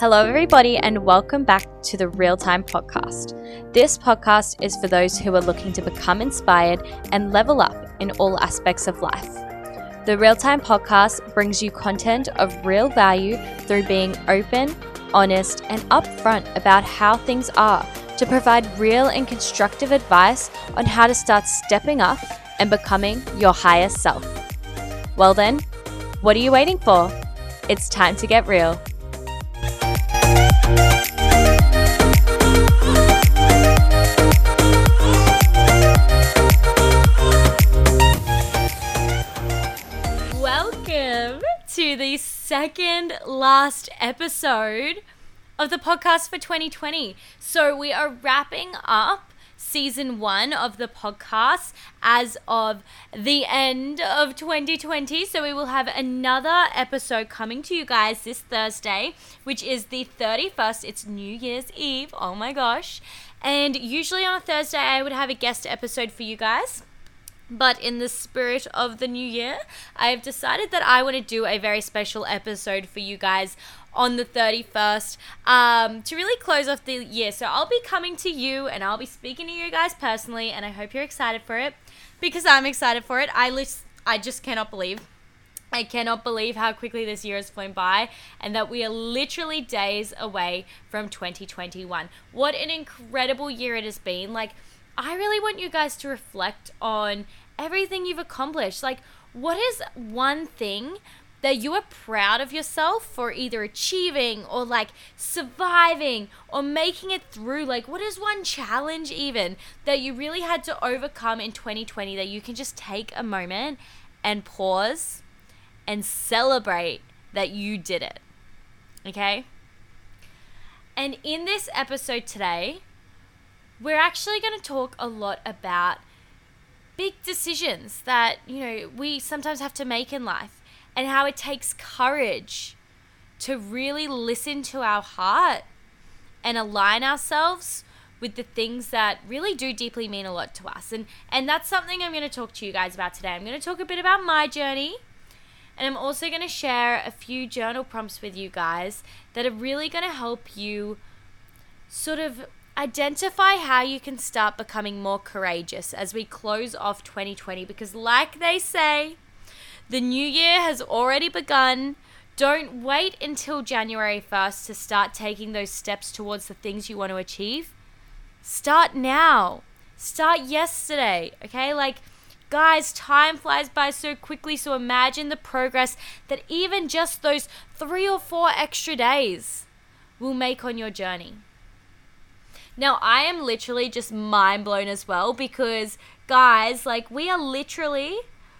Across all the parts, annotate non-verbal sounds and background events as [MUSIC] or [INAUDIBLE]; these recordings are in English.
Hello, everybody, and welcome back to the Real Time Podcast. This podcast is for those who are looking to become inspired and level up in all aspects of life. The Real Time Podcast brings you content of real value through being open, honest, and upfront about how things are to provide real and constructive advice on how to start stepping up and becoming your higher self. Well, then, what are you waiting for? It's time to get real. To the second last episode of the podcast for 2020. So we are wrapping up season one of the podcast as of the end of 2020. So we will have another episode coming to you guys this Thursday, which is the 31st. It's New Year's Eve. Oh my gosh. And usually on a Thursday, I would have a guest episode for you guys. But in the spirit of the new year, I have decided that I want to do a very special episode for you guys on the 31st um, to really close off the year. So I'll be coming to you and I'll be speaking to you guys personally, and I hope you're excited for it because I'm excited for it. I, list- I just cannot believe. I cannot believe how quickly this year has flown by and that we are literally days away from 2021. What an incredible year it has been. Like, I really want you guys to reflect on everything you've accomplished. Like, what is one thing that you are proud of yourself for either achieving or like surviving or making it through? Like, what is one challenge even that you really had to overcome in 2020 that you can just take a moment and pause and celebrate that you did it? Okay? And in this episode today, we're actually going to talk a lot about big decisions that, you know, we sometimes have to make in life and how it takes courage to really listen to our heart and align ourselves with the things that really do deeply mean a lot to us. And and that's something I'm going to talk to you guys about today. I'm going to talk a bit about my journey and I'm also going to share a few journal prompts with you guys that are really going to help you sort of identify how you can start becoming more courageous as we close off 2020 because like they say the new year has already begun. Don't wait until January 1st to start taking those steps towards the things you want to achieve. Start now. Start yesterday okay? Like guys time flies by so quickly so imagine the progress that even just those 3 or 4 extra days will make on your journey now, I am literally just mind blown as well because, guys, like, we are literally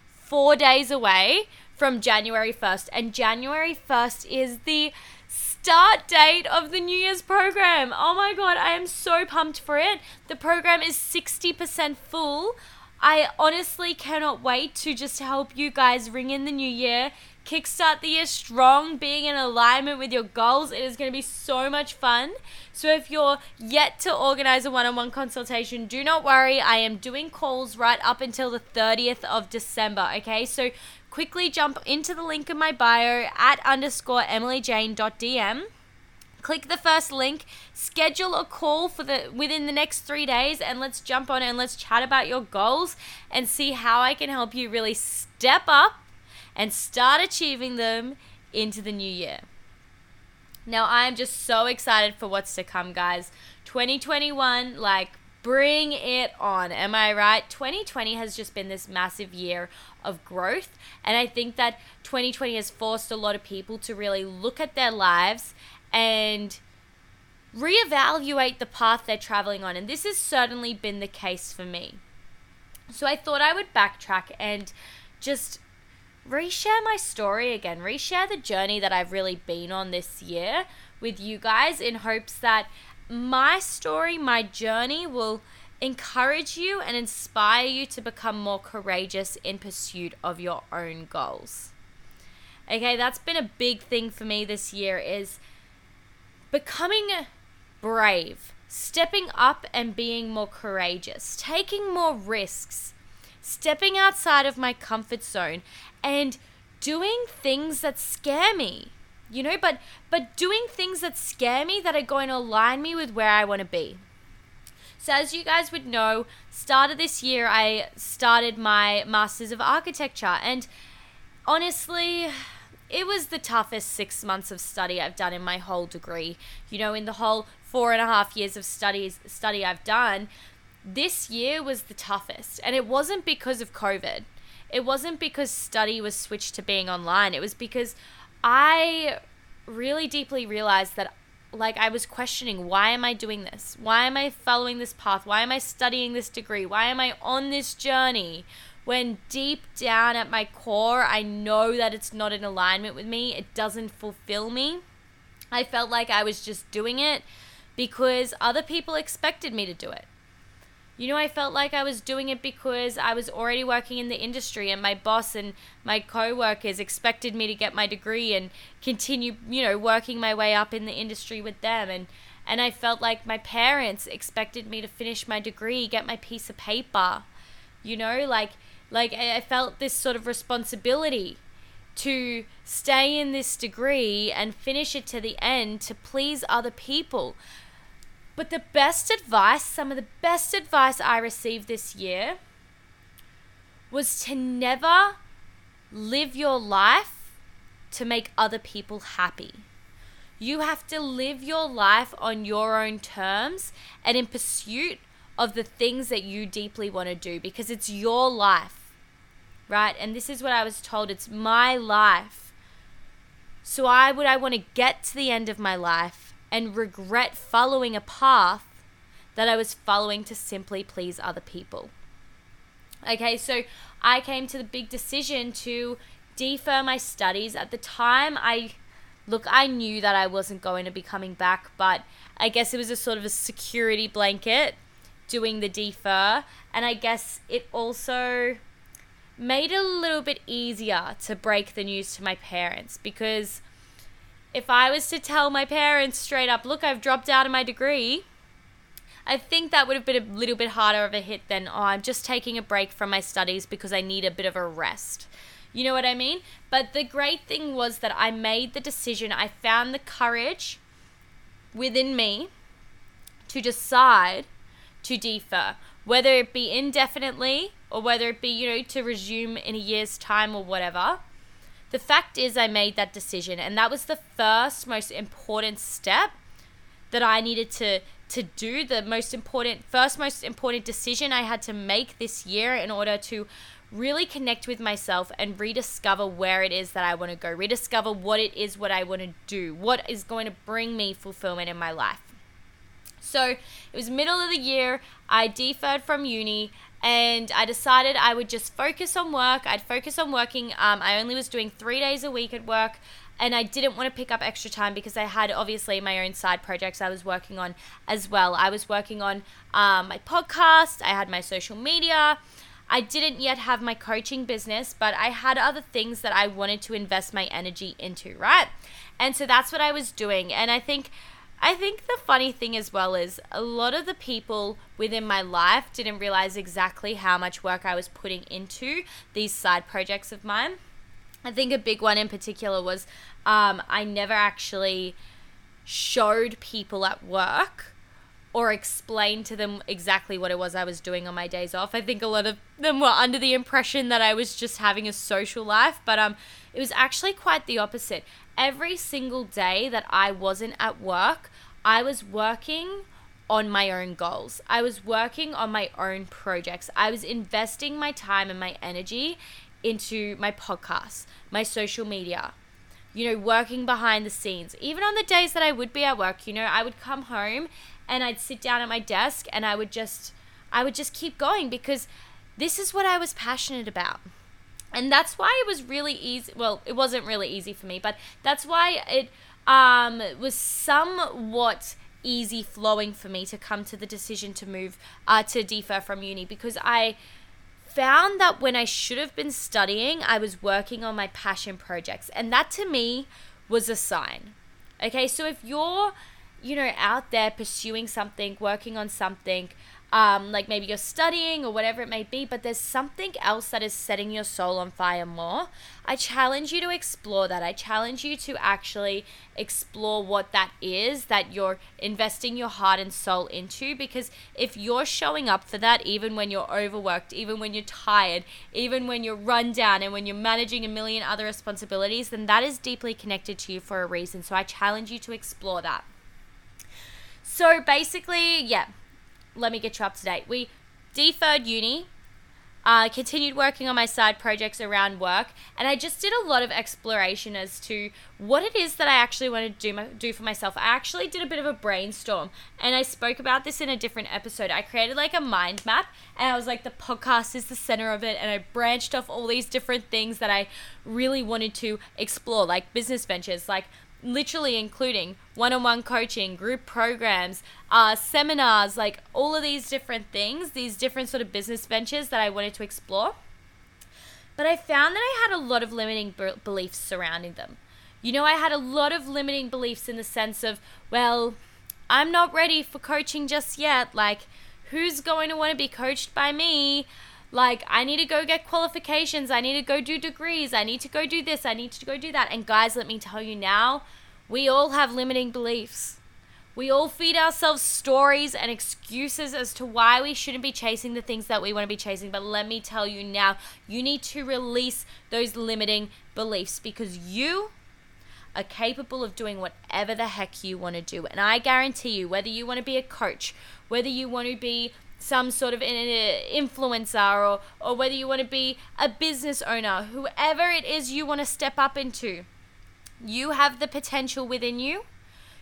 four days away from January 1st, and January 1st is the start date of the New Year's program. Oh my god, I am so pumped for it. The program is 60% full. I honestly cannot wait to just help you guys ring in the new year, kickstart the year strong, being in alignment with your goals. It is going to be so much fun. So, if you're yet to organize a one on one consultation, do not worry. I am doing calls right up until the 30th of December. Okay, so quickly jump into the link in my bio at underscore emilyjane.dm click the first link schedule a call for the within the next three days and let's jump on and let's chat about your goals and see how i can help you really step up and start achieving them into the new year now i'm just so excited for what's to come guys 2021 like bring it on am i right 2020 has just been this massive year of growth and i think that 2020 has forced a lot of people to really look at their lives and reevaluate the path they're traveling on. And this has certainly been the case for me. So I thought I would backtrack and just reshare my story again, reshare the journey that I've really been on this year with you guys in hopes that my story, my journey will encourage you and inspire you to become more courageous in pursuit of your own goals. Okay, that's been a big thing for me this year is becoming brave, stepping up and being more courageous, taking more risks, stepping outside of my comfort zone, and doing things that scare me. you know, but but doing things that scare me that are going to align me with where I want to be. So as you guys would know, start of this year I started my Masters of Architecture and honestly, it was the toughest six months of study I've done in my whole degree. You know, in the whole four and a half years of studies study I've done, this year was the toughest. And it wasn't because of COVID. It wasn't because study was switched to being online. It was because I really deeply realized that like I was questioning why am I doing this? Why am I following this path? Why am I studying this degree? Why am I on this journey? When deep down at my core, I know that it's not in alignment with me, it doesn't fulfill me. I felt like I was just doing it because other people expected me to do it. You know, I felt like I was doing it because I was already working in the industry and my boss and my co-workers expected me to get my degree and continue, you know, working my way up in the industry with them and and I felt like my parents expected me to finish my degree, get my piece of paper. You know, like like I felt this sort of responsibility to stay in this degree and finish it to the end to please other people. But the best advice, some of the best advice I received this year was to never live your life to make other people happy. You have to live your life on your own terms and in pursuit of the things that you deeply want to do because it's your life, right? And this is what I was told it's my life. So, I would I want to get to the end of my life and regret following a path that I was following to simply please other people. Okay, so I came to the big decision to defer my studies. At the time, I look, I knew that I wasn't going to be coming back, but I guess it was a sort of a security blanket doing the defer, and I guess it also made it a little bit easier to break the news to my parents because if I was to tell my parents straight up, look, I've dropped out of my degree, I think that would have been a little bit harder of a hit than, oh, I'm just taking a break from my studies because I need a bit of a rest. You know what I mean? But the great thing was that I made the decision, I found the courage within me to decide to defer, whether it be indefinitely or whether it be, you know, to resume in a year's time or whatever the fact is, I made that decision, and that was the first most important step that I needed to to do. The most important, first most important decision I had to make this year in order to really connect with myself and rediscover where it is that I want to go, rediscover what it is what I want to do, what is going to bring me fulfillment in my life. So it was middle of the year. I deferred from uni and I decided I would just focus on work. I'd focus on working. Um, I only was doing three days a week at work, and I didn't want to pick up extra time because I had obviously my own side projects I was working on as well. I was working on um, my podcast, I had my social media. I didn't yet have my coaching business, but I had other things that I wanted to invest my energy into, right? And so that's what I was doing. And I think I think the funny thing as well is a lot of the people within my life didn't realize exactly how much work I was putting into these side projects of mine. I think a big one in particular was um, I never actually showed people at work or explain to them exactly what it was I was doing on my days off. I think a lot of them were under the impression that I was just having a social life, but um, it was actually quite the opposite every single day that I wasn't at work, I was working on my own goals. I was working on my own projects. I was investing my time and my energy into my podcasts, my social media, you know, working behind the scenes. Even on the days that I would be at work, you know, I would come home and I'd sit down at my desk and I would just I would just keep going because this is what I was passionate about. And that's why it was really easy well it wasn't really easy for me but that's why it um, was somewhat easy flowing for me to come to the decision to move uh, to defer from uni because i found that when i should have been studying i was working on my passion projects. And that to me was a sign. Okay so if you're you know out there pursuing something working on something um, like maybe you're studying or whatever it may be, but there's something else that is setting your soul on fire more, I challenge you to explore that. I challenge you to actually explore what that is that you're investing your heart and soul into. Because if you're showing up for that, even when you're overworked, even when you're tired, even when you're run down, and when you're managing a million other responsibilities, then that is deeply connected to you for a reason. So I challenge you to explore that. So basically, yeah, let me get you up to date. We deferred uni, uh, continued working on my side projects around work, and I just did a lot of exploration as to what it is that I actually want to do my, do for myself. I actually did a bit of a brainstorm, and I spoke about this in a different episode. I created like a mind map, and I was like, the podcast is the center of it, and I branched off all these different things that I really wanted to explore, like business ventures, like literally including one-on-one coaching group programs uh, seminars like all of these different things these different sort of business ventures that i wanted to explore. But i found that i had a lot of limiting beliefs surrounding them. You know i had a lot of limiting beliefs in the sense of well i'm not ready for coaching just yet. Like who's going to want to be coached by me like, I need to go get qualifications. I need to go do degrees. I need to go do this. I need to go do that. And guys, let me tell you now, we all have limiting beliefs. We all feed ourselves stories and excuses as to why we shouldn't be chasing the things that we want to be chasing. But let me tell you now, you need to release those limiting beliefs because you are capable of doing whatever the heck you want to do. And I guarantee you, whether you want to be a coach, whether you want to be some sort of influencer or, or whether you want to be a business owner, whoever it is you want to step up into, you have the potential within you.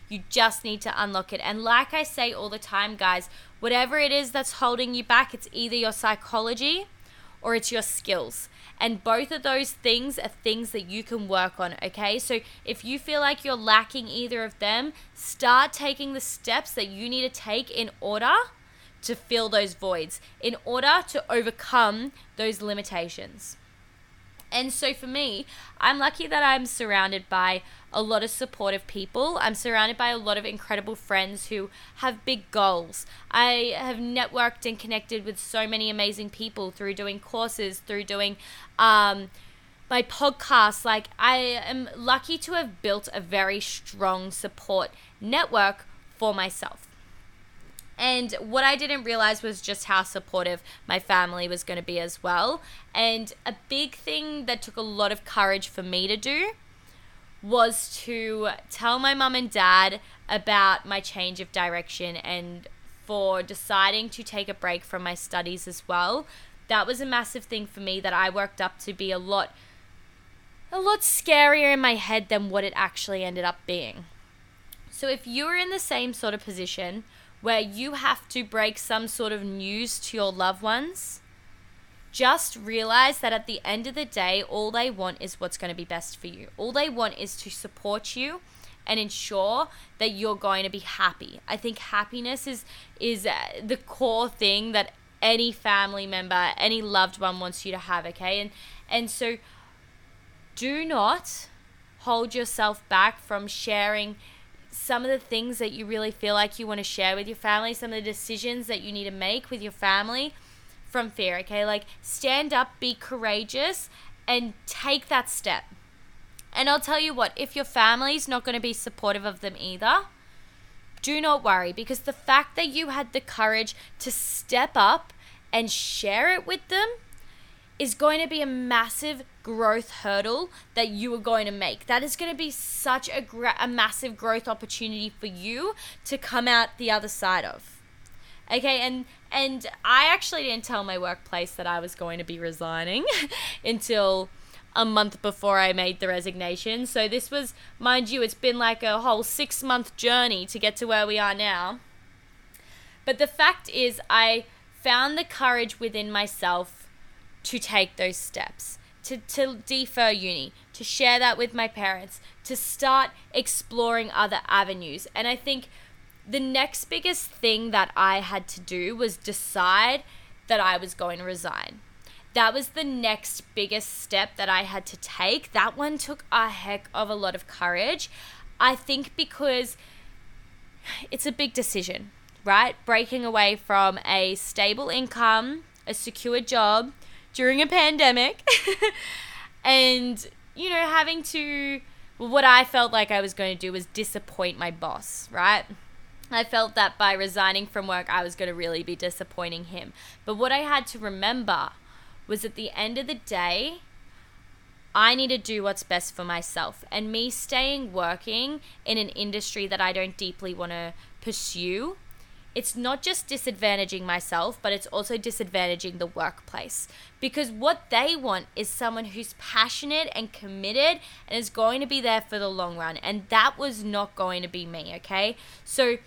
You just need to unlock it. And like I say all the time, guys, whatever it is that's holding you back, it's either your psychology or it's your skills. And both of those things are things that you can work on, okay? So if you feel like you're lacking either of them, start taking the steps that you need to take in order to fill those voids in order to overcome those limitations. And so for me, I'm lucky that I'm surrounded by a lot of supportive people. I'm surrounded by a lot of incredible friends who have big goals. I have networked and connected with so many amazing people through doing courses, through doing um, my podcast. Like, I am lucky to have built a very strong support network for myself. And what I didn't realize was just how supportive my family was going to be as well. And a big thing that took a lot of courage for me to do was to tell my mum and dad about my change of direction and for deciding to take a break from my studies as well. That was a massive thing for me that I worked up to be a lot a lot scarier in my head than what it actually ended up being. So if you're in the same sort of position where you have to break some sort of news to your loved ones, just realize that at the end of the day, all they want is what's going to be best for you. All they want is to support you and ensure that you're going to be happy. I think happiness is is uh, the core thing that any family member, any loved one wants you to have, okay? And and so do not hold yourself back from sharing some of the things that you really feel like you want to share with your family, some of the decisions that you need to make with your family from fear, okay? Like stand up, be courageous, and take that step. And I'll tell you what, if your family's not going to be supportive of them either, do not worry because the fact that you had the courage to step up and share it with them is going to be a massive growth hurdle that you are going to make. That is going to be such a, gra- a massive growth opportunity for you to come out the other side of. Okay, and and I actually didn't tell my workplace that I was going to be resigning [LAUGHS] until a month before I made the resignation. So this was, mind you, it's been like a whole 6 month journey to get to where we are now. But the fact is I found the courage within myself to take those steps, to, to defer uni, to share that with my parents, to start exploring other avenues. And I think the next biggest thing that I had to do was decide that I was going to resign. That was the next biggest step that I had to take. That one took a heck of a lot of courage. I think because it's a big decision right? Breaking away from a stable income, a secure job during a pandemic, [LAUGHS] and, you know, having to. What I felt like I was going to do was disappoint my boss, right? I felt that by resigning from work, I was going to really be disappointing him. But what I had to remember was at the end of the day, I need to do what's best for myself. And me staying working in an industry that I don't deeply want to pursue, it's not just disadvantaging myself, but it's also disadvantaging the workplace. Because what they want is someone who's passionate and committed and is going to be there for the long run. And that was not going to be me, okay? So,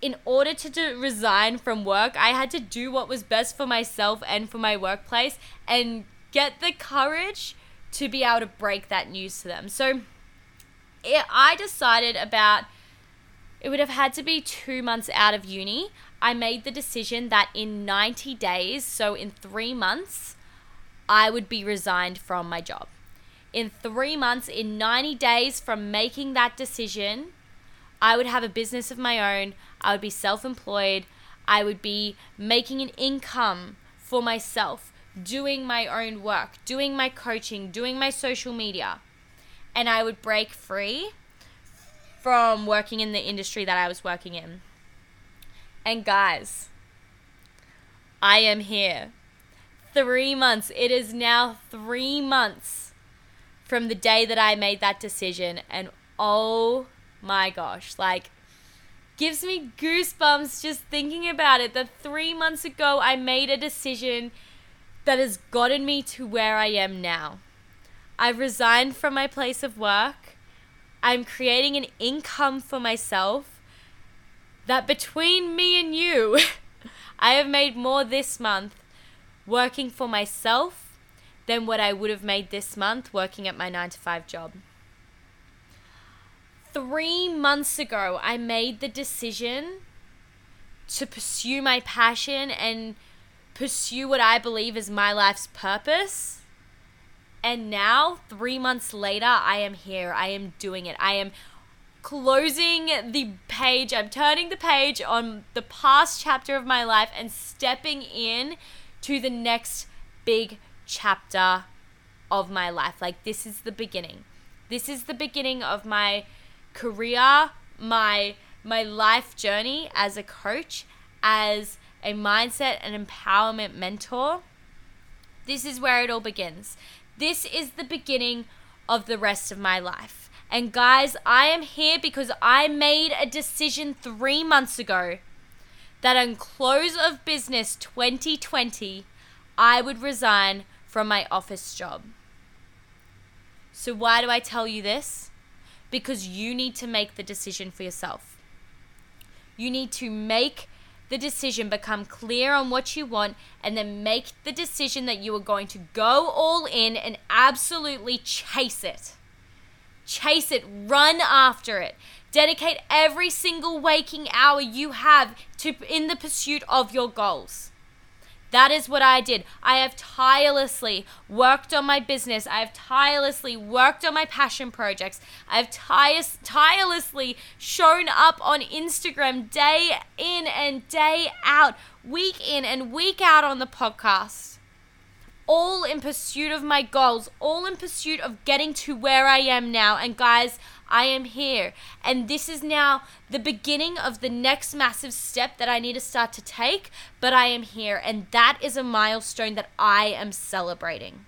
in order to do, resign from work, I had to do what was best for myself and for my workplace and get the courage to be able to break that news to them. So it, I decided about it would have had to be two months out of uni. I made the decision that in 90 days, so in three months, I would be resigned from my job. In three months, in 90 days from making that decision, I would have a business of my own. I would be self employed. I would be making an income for myself doing my own work, doing my coaching, doing my social media. And I would break free from working in the industry that I was working in. And guys, I am here. Three months. It is now three months from the day that I made that decision. And oh my gosh, like, gives me goosebumps just thinking about it. That three months ago, I made a decision that has gotten me to where I am now. I've resigned from my place of work. I'm creating an income for myself that between me and you, [LAUGHS] I have made more this month working for myself than what I would have made this month working at my 9 to 5 job. 3 months ago, I made the decision to pursue my passion and pursue what I believe is my life's purpose. And now, three months later, I am here. I am doing it. I am closing the page. I'm turning the page on the past chapter of my life and stepping in to the next big chapter of my life. Like, this is the beginning. This is the beginning of my career, my my life journey as a coach, as a mindset and empowerment mentor, this is where it all begins. This is the beginning of the rest of my life. And guys, I am here because I made a decision three months ago that on close of business 2020, I would resign from my office job. So, why do I tell you this? Because you need to make the decision for yourself. You need to make the decision, become clear on what you want, and then make the decision that you are going to go all in and absolutely chase it. Chase it, run after it. Dedicate every single waking hour you have to in the pursuit of your goals. That is what I did. I have tirelessly worked on my business. I have tirelessly worked on my passion projects. I have tire- tirelessly shown up on Instagram day in and day out, week in and week out on the podcast. All in pursuit of my goals, all in pursuit of getting to where I am now. And guys, I am here. And this is now the beginning of the next massive step that I need to start to take, but I am here. And that is a milestone that I am celebrating.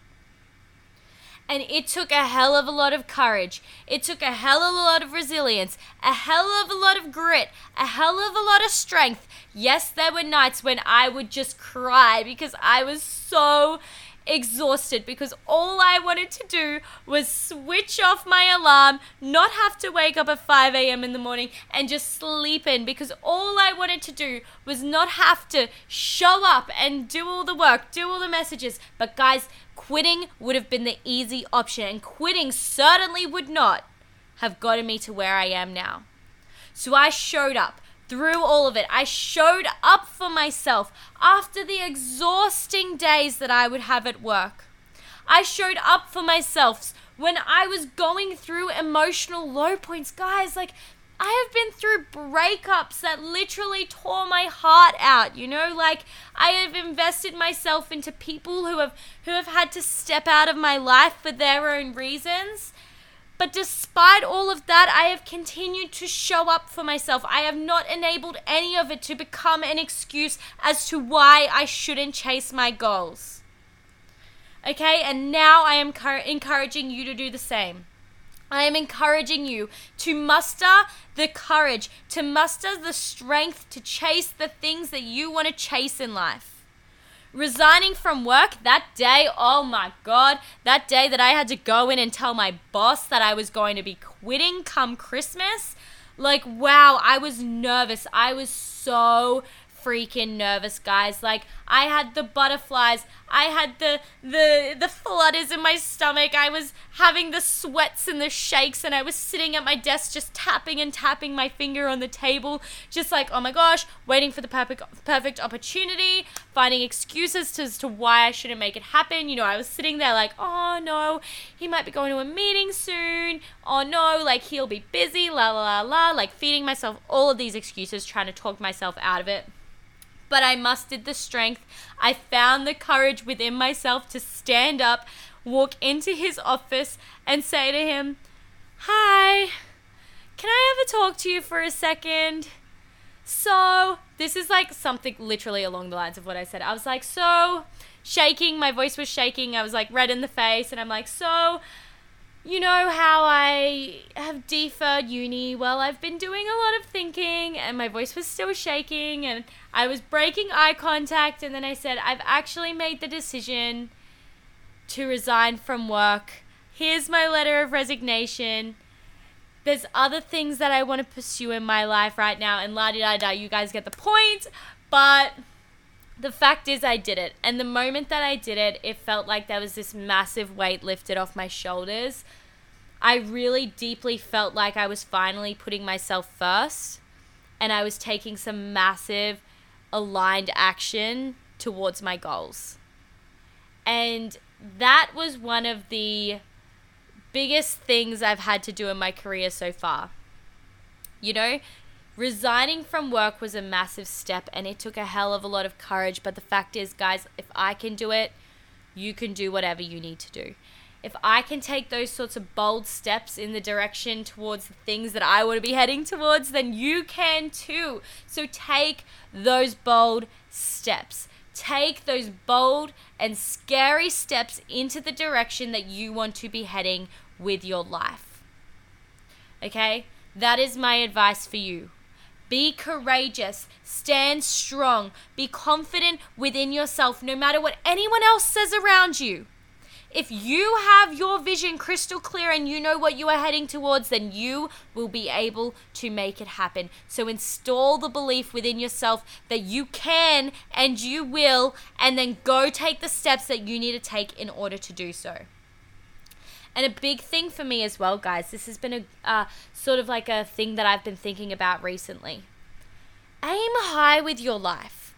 And it took a hell of a lot of courage. It took a hell of a lot of resilience, a hell of a lot of grit, a hell of a lot of strength. Yes, there were nights when I would just cry because I was so exhausted because all I wanted to do was switch off my alarm, not have to wake up at 5 a.m. in the morning, and just sleep in because all I wanted to do was not have to show up and do all the work, do all the messages. But guys, quitting would have been the easy option, and quitting certainly would not have gotten me to where I am now. So I showed up through all of it. I showed up for myself after the exhausting days that I would have at work. I showed up for myself when I was going through emotional low points. Guys, like, I have been through breakups that literally tore my heart out, you know? Like I have invested myself into people who have who have had to step out of my life for their own reasons. But despite all of that, I have continued to show up for myself. I have not enabled any of it to become an excuse as to why I shouldn't chase my goals. Okay, and now I am encouraging you to do the same. I am encouraging you to muster the courage, to muster the strength to chase the things that you want to chase in life. Resigning from work that day, oh my god, that day that I had to go in and tell my boss that I was going to be quitting come Christmas, like wow, I was nervous. I was so freaking nervous, guys. Like I had the butterflies, I had the the the flutters in my stomach. I was having the sweats and the shakes and I was sitting at my desk just tapping and tapping my finger on the table, just like, "Oh my gosh, waiting for the perfect perfect opportunity, finding excuses as to why I shouldn't make it happen." You know, I was sitting there like, "Oh no, he might be going to a meeting soon. Oh no, like he'll be busy, la la la la." Like feeding myself all of these excuses, trying to talk myself out of it but I mustered the strength. I found the courage within myself to stand up, walk into his office, and say to him, Hi, can I ever talk to you for a second? So, this is like something literally along the lines of what I said. I was like, So, shaking, my voice was shaking. I was like red in the face, and I'm like, So, you know how I have deferred uni? Well, I've been doing a lot of thinking, and my voice was still shaking, and I was breaking eye contact, and then I said, I've actually made the decision to resign from work. Here's my letter of resignation. There's other things that I want to pursue in my life right now, and la di da da, you guys get the point. But the fact is, I did it. And the moment that I did it, it felt like there was this massive weight lifted off my shoulders. I really deeply felt like I was finally putting myself first and I was taking some massive aligned action towards my goals. And that was one of the biggest things I've had to do in my career so far. You know, Resigning from work was a massive step and it took a hell of a lot of courage. But the fact is, guys, if I can do it, you can do whatever you need to do. If I can take those sorts of bold steps in the direction towards the things that I want to be heading towards, then you can too. So take those bold steps. Take those bold and scary steps into the direction that you want to be heading with your life. Okay? That is my advice for you. Be courageous. Stand strong. Be confident within yourself, no matter what anyone else says around you. If you have your vision crystal clear and you know what you are heading towards, then you will be able to make it happen. So install the belief within yourself that you can and you will, and then go take the steps that you need to take in order to do so. And a big thing for me as well, guys, this has been a uh, sort of like a thing that I've been thinking about recently. Aim high with your life.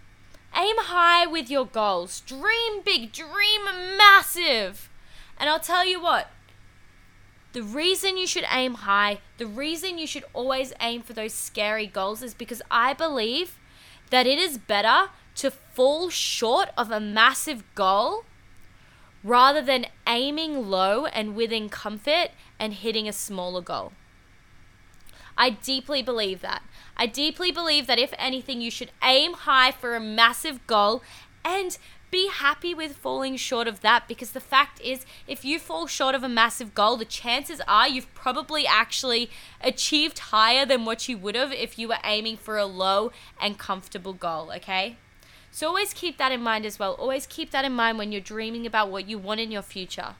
Aim high with your goals. Dream big, dream massive. And I'll tell you what, the reason you should aim high, the reason you should always aim for those scary goals is because I believe that it is better to fall short of a massive goal rather than aiming low and within comfort and hitting a smaller goal. I deeply believe that. I deeply believe that if anything, you should aim high for a massive goal and be happy with falling short of that because the fact is, if you fall short of a massive goal, the chances are you've probably actually achieved higher than what you would have if you were aiming for a low and comfortable goal, okay? So always keep that in mind as well. Always keep that in mind when you're dreaming about what you want in your future.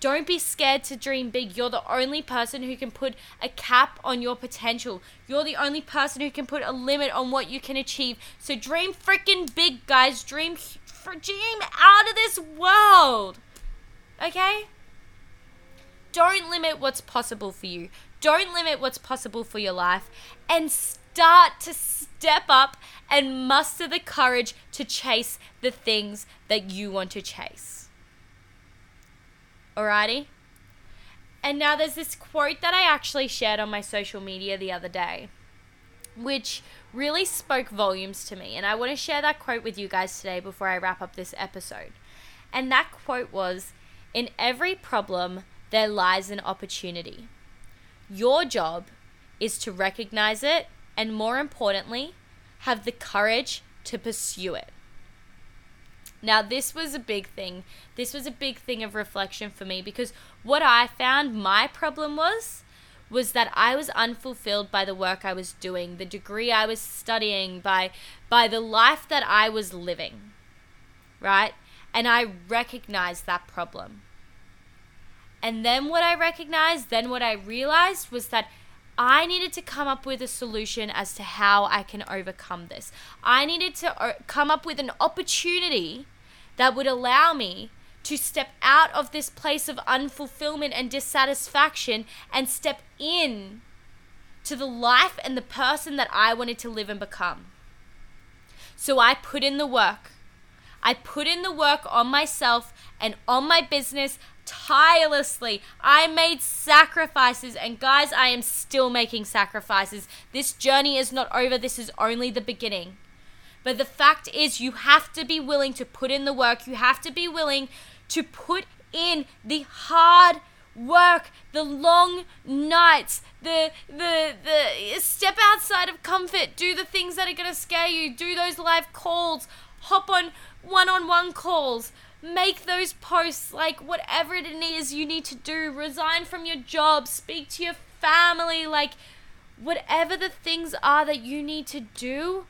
Don't be scared to dream big. You're the only person who can put a cap on your potential. You're the only person who can put a limit on what you can achieve. So dream freaking big, guys. Dream dream out of this world. Okay? Don't limit what's possible for you. Don't limit what's possible for your life and start to step up and muster the courage to chase the things that you want to chase. Alrighty? And now there's this quote that I actually shared on my social media the other day, which really spoke volumes to me. And I want to share that quote with you guys today before I wrap up this episode. And that quote was In every problem, there lies an opportunity. Your job is to recognize it and, more importantly, have the courage to pursue it. Now, this was a big thing. This was a big thing of reflection for me because what I found my problem was was that I was unfulfilled by the work I was doing, the degree I was studying, by by the life that I was living. Right? And I recognized that problem. And then what I recognized, then what I realized was that I needed to come up with a solution as to how I can overcome this. I needed to uh, come up with an opportunity that would allow me to step out of this place of unfulfillment and dissatisfaction and step in to the life and the person that I wanted to live and become. So I put in the work. I put in the work on myself and on my business tirelessly. I made sacrifices, and guys, I am still making sacrifices. This journey is not over, this is only the beginning. But the fact is, you have to be willing to put in the work, you have to be willing to put in the hard work, the long nights, the the the step outside of comfort, do the things that are going to scare you, do those live calls, hop on one-on-one calls, make those posts like whatever it is you need to do. Resign from your job. Speak to your family. Like whatever the things are that you need to do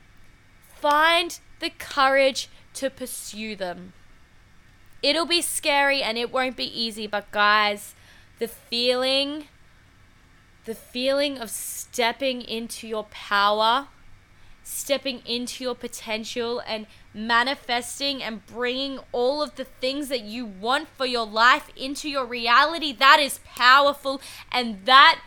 find the courage to pursue them. It'll be scary and it won't be easy but guys the feeling the feeling of stepping into your power stepping into your potential and manifesting and bringing all of the things that you want for your life into your reality. That is powerful and that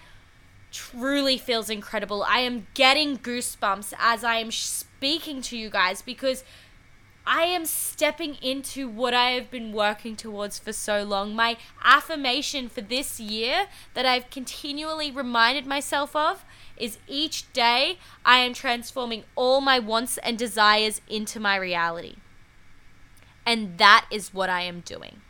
truly feels incredible. I am getting goosebumps as I am speaking to you guys because I am stepping into what I have been working towards for so long. My affirmation for this year that I've continually reminded myself of is each day I am transforming all my wants and desires into my reality. And that is what I am doing.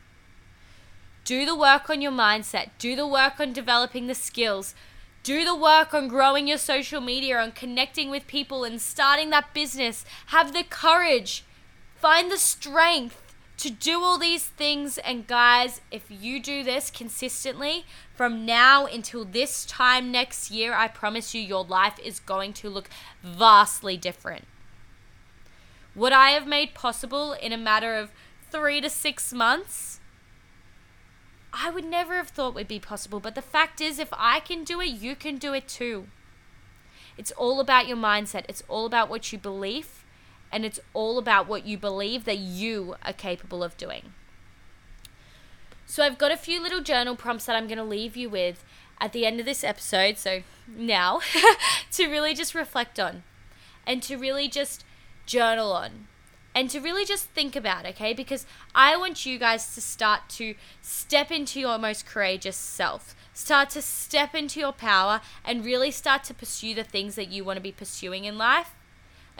Do the work on your mindset, do the work on developing the skills, do the work on growing your social media, on connecting with people and starting that business. Have the courage Find the strength to do all these things. And guys, if you do this consistently from now until this time next year, I promise you, your life is going to look vastly different. What I have made possible in a matter of three to six months, I would never have thought would be possible. But the fact is, if I can do it, you can do it too. It's all about your mindset, it's all about what you believe and it's all about what you believe that you are capable of doing. So, I've got a few little journal prompts that I'm going to leave you with at the end of this episode. So, now [LAUGHS] to really just reflect on and to really just journal on and to really just think about, okay? Because I want you guys to start to step into your most courageous self. Start to step into your power and really start to pursue the things that you want to be pursuing in life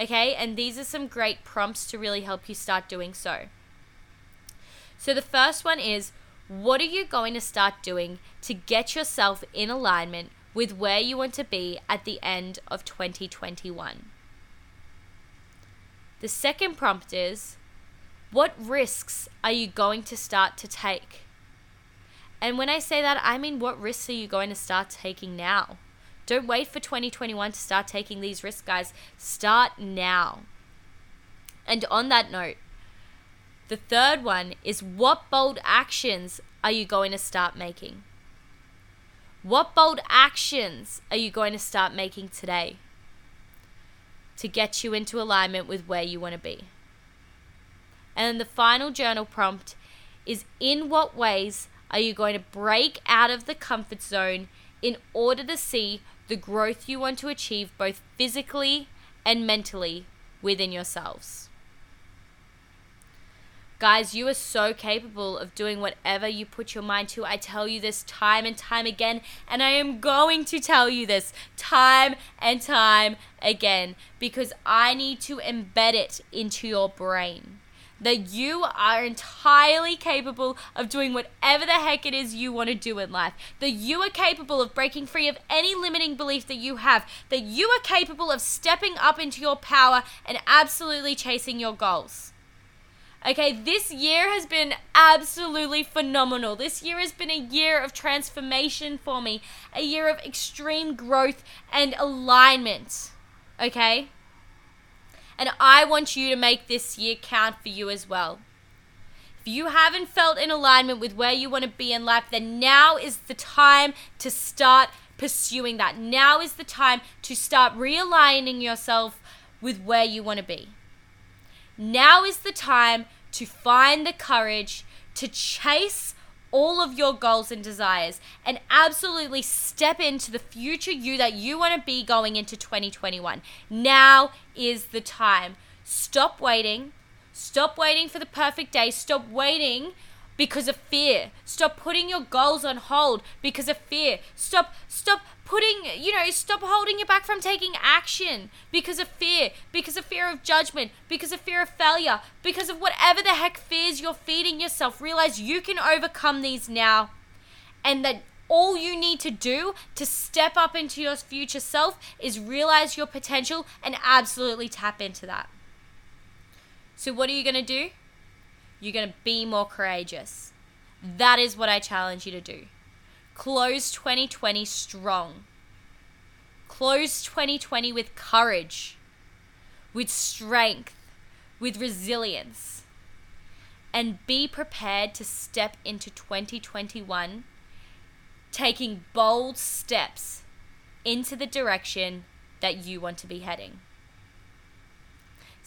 Okay, and these are some great prompts to really help you start doing so. So, the first one is what are you going to start doing to get yourself in alignment with where you want to be at the end of 2021? The second prompt is what risks are you going to start to take? And when I say that, I mean what risks are you going to start taking now? Don't wait for 2021 to start taking these risks, guys. Start now. And on that note, the third one is what bold actions are you going to start making? What bold actions are you going to start making today to get you into alignment with where you want to be? And then the final journal prompt is in what ways are you going to break out of the comfort zone in order to see the growth you want to achieve both physically and mentally within yourselves. Guys, you are so capable of doing whatever you put your mind to. I tell you this time and time again, and I am going to tell you this time and time again because I need to embed it into your brain that you are entirely capable of doing whatever the heck it is you want to do in life. That you are capable of breaking free of any limiting belief that you have. That you are capable of stepping up into your power and absolutely chasing your goals. Okay, this year has been absolutely phenomenal. This year has been a year of transformation for me, a year of extreme growth and alignment. Okay? And I want you to make this year count for you as well. If you haven't felt in alignment with where you want to be in life, then now is the time to start pursuing that. Now is the time to start realigning yourself with where you want to be. Now is the time to find the courage to chase all of your goals and desires and absolutely step into the future you that you want to be going into 2021. Now is the time. Stop waiting. Stop waiting for the perfect day. Stop waiting because of fear. Stop putting your goals on hold because of fear. Stop stop putting, you know, stop holding you back from taking action because of fear, because of fear of judgment, because of fear of failure, because of whatever the heck fears you're feeding yourself. Realize you can overcome these now and that all you need to do to step up into your future self is realize your potential and absolutely tap into that. So, what are you going to do? You're going to be more courageous. That is what I challenge you to do. Close 2020 strong. Close 2020 with courage, with strength, with resilience. And be prepared to step into 2021 taking bold steps into the direction that you want to be heading.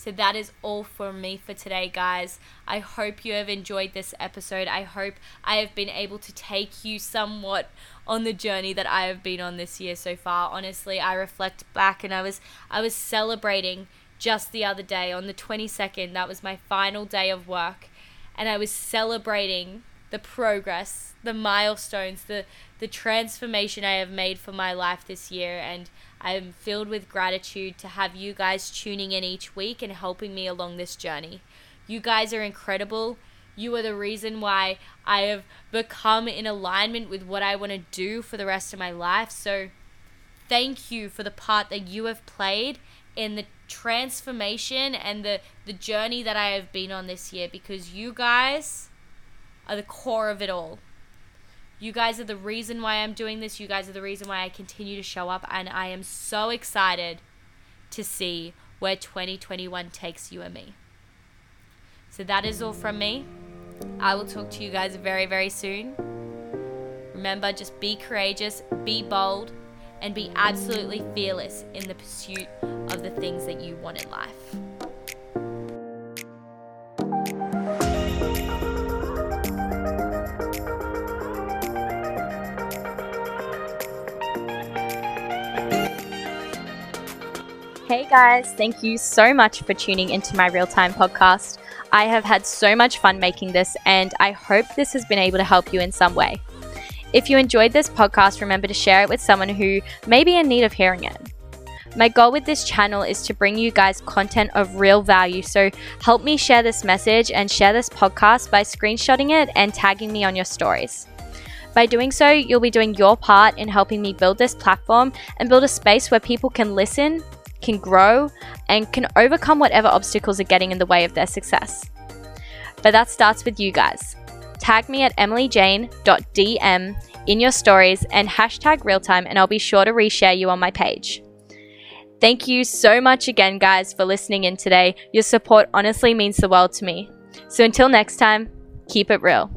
So that is all for me for today, guys. I hope you have enjoyed this episode. I hope I have been able to take you somewhat on the journey that I have been on this year so far. Honestly, I reflect back and I was I was celebrating just the other day on the 22nd. That was my final day of work and I was celebrating the progress, the milestones, the the transformation I have made for my life this year and I'm filled with gratitude to have you guys tuning in each week and helping me along this journey. You guys are incredible. You are the reason why I have become in alignment with what I want to do for the rest of my life. So, thank you for the part that you have played in the transformation and the, the journey that I have been on this year because you guys are the core of it all. You guys are the reason why I'm doing this. You guys are the reason why I continue to show up. And I am so excited to see where 2021 takes you and me. So that is all from me. I will talk to you guys very, very soon. Remember, just be courageous, be bold, and be absolutely fearless in the pursuit of the things that you want in life. Guys, thank you so much for tuning into my real time podcast. I have had so much fun making this, and I hope this has been able to help you in some way. If you enjoyed this podcast, remember to share it with someone who may be in need of hearing it. My goal with this channel is to bring you guys content of real value, so help me share this message and share this podcast by screenshotting it and tagging me on your stories. By doing so, you'll be doing your part in helping me build this platform and build a space where people can listen, can grow, and can overcome whatever obstacles are getting in the way of their success. But that starts with you guys. Tag me at emilyjane.dm in your stories and hashtag realtime, and I'll be sure to reshare you on my page. Thank you so much again, guys, for listening in today. Your support honestly means the world to me. So until next time, keep it real.